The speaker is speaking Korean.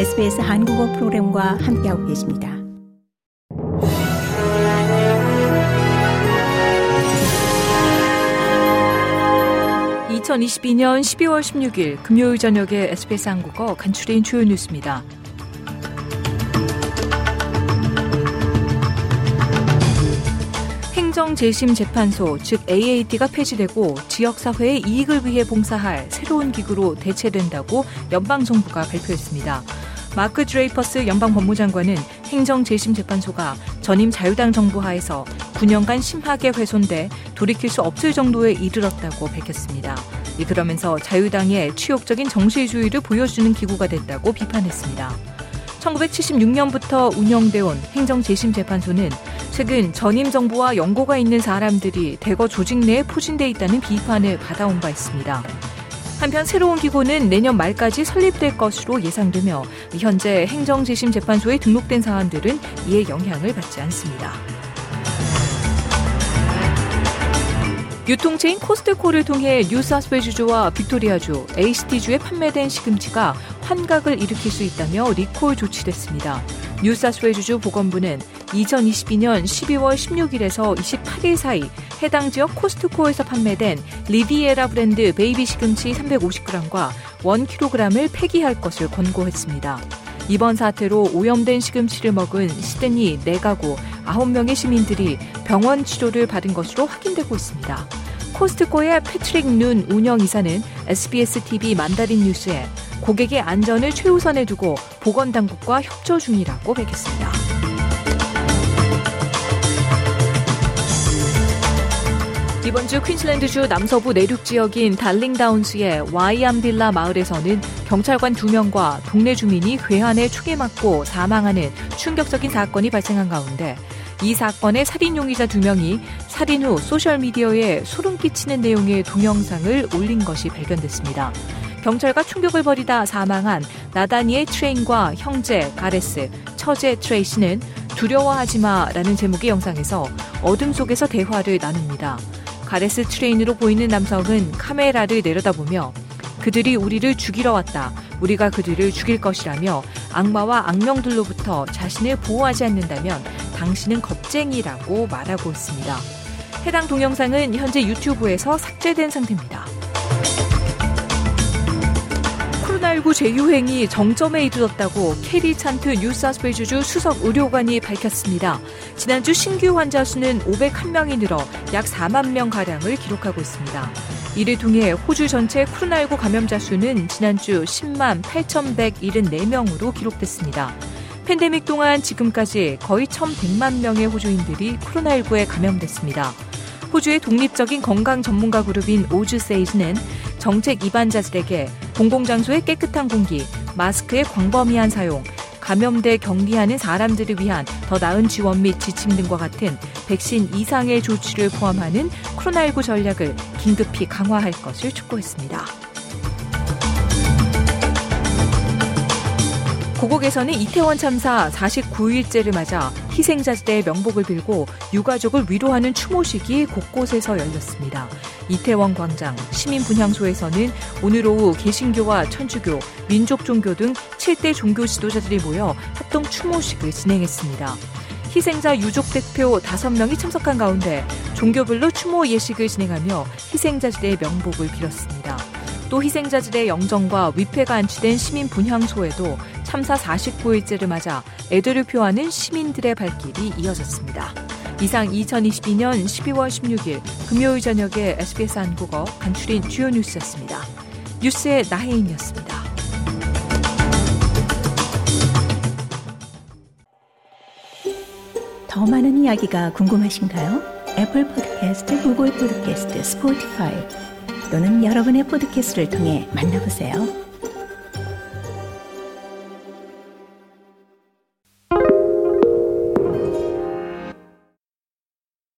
SBS 한국어 프로그램과 함께하고 계십니다. (2022년 12월 16일) 금요일 저녁에 SBS 한국어 간추린 주요 뉴스입니다. 행정재심재판소, 즉 AAT가 폐지되고 지역사회의 이익을 위해 봉사할 새로운 기구로 대체된다고 연방정부가 발표했습니다. 마크 드레이퍼스 연방 법무장관은 행정재심재판소가 전임 자유당 정부 하에서 9년간 심하게 훼손돼 돌이킬 수 없을 정도에 이르렀다고 밝혔습니다. 그러면서 자유당의 치욕적인 정치주의를 보여주는 기구가 됐다고 비판했습니다. 1976년부터 운영돼 온 행정재심재판소는 최근 전임 정부와 연고가 있는 사람들이 대거 조직 내에 포진돼 있다는 비판을 받아온 바 있습니다. 한편 새로운 기구는 내년 말까지 설립될 것으로 예상되며 현재 행정재심재판소에 등록된 사안들은 이에 영향을 받지 않습니다. 유통체인 코스트코를 통해 뉴사우스웨일즈주와 빅토리아주, ACT주에 판매된 시금치가 환각을 일으킬 수 있다며 리콜 조치됐습니다. 뉴사우스웨일즈주 보건부는 2022년 12월 16일에서 28일 사이 해당 지역 코스트코에서 판매된 리비에라 브랜드 베이비 시금치 350g과 1kg을 폐기할 것을 권고했습니다. 이번 사태로 오염된 시금치를 먹은 시드니 4가구 9명의 시민들이 병원 치료를 받은 것으로 확인되고 있습니다. 코스트코의 패트릭 눈 운영 이사는 SBS TV 만다린 뉴스에 고객의 안전을 최우선에 두고 보건당국과 협조 중이라고 밝혔습니다. 이번 주 퀸즐랜드주 남서부 내륙 지역인 달링다운스의 와이암빌라 마을에서는 경찰관 2명과 동네 주민이 괴한에 총에 맞고 사망하는 충격적인 사건이 발생한 가운데 이 사건의 살인 용의자 2명이 살인 후 소셜미디어에 소름 끼치는 내용의 동영상을 올린 것이 발견됐습니다. 경찰과 총격을 벌이다 사망한 나다니엘 트레인과 형제 가레스, 처제 트레이시는 두려워하지 마라는 제목의 영상에서 어둠 속에서 대화를 나눕니다. 가레스 트레인으로 보이는 남성은 카메라를 내려다보며 그들이 우리를 죽이러 왔다. 우리가 그들을 죽일 것이라며 악마와 악령들로부터 자신을 보호하지 않는다면 당신은 겁쟁이라고 말하고 있습니다. 해당 동영상은 현재 유튜브에서 삭제된 상태입니다. 코로나19 재유행이 정점에 이르렀다고 캐리 찬트 뉴사우스웨일즈주 수석 의료관이 밝혔습니다. 지난주 신규 환자 수는 501명이 늘어 약 4만 명가량을 기록하고 있습니다. 이를 통해 호주 전체 코로나19 감염자 수는 지난주 10만 8,174명으로 기록됐습니다. 팬데믹 동안 지금까지 거의 1,100만 명의 호주인들이 코로나19에 감염됐습니다. 호주의 독립적인 건강 전문가 그룹인 오즈세이즈는 정책 입안자들에게 공공장소의 깨끗한 공기, 마스크의 광범위한 사용, 감염돼 격리하는 사람들을 위한 더 나은 지원 및 지침 등과 같은 백신 이상의 조치를 포함하는 코로나19 전략을 긴급히 강화할 것을 촉구했습니다. 고국에서는 이태원 참사 49일째를 맞아 희생자들의 명복을 빌고 유가족을 위로하는 추모식이 곳곳에서 열렸습니다. 이태원 광장, 시민분향소에서는 오늘 오후 개신교와 천주교, 민족종교 등 7대 종교 지도자들이 모여 합동 추모식을 진행했습니다. 희생자 유족 대표 5명이 참석한 가운데 종교별로 추모 예식을 진행하며 희생자들의 명복을 빌었습니다. 또 희생자들의 영정과 위패가 안치된 시민 분향소에도 참사 49일째를 맞아 애도를 표하는 시민들의 발길이 이어졌습니다. 이상 2022년 12월 16일 금요일 저녁에 SBS 한국어 간추린 주요 뉴스였습니다. 뉴스의 나혜인이었습니다. 더 많은 이야기가 궁금하신가요? 애플 포드캐스트, 구글 포드캐스트, 스포티파이 또는 여러분의 포드캐스트를 통해 만나보세요.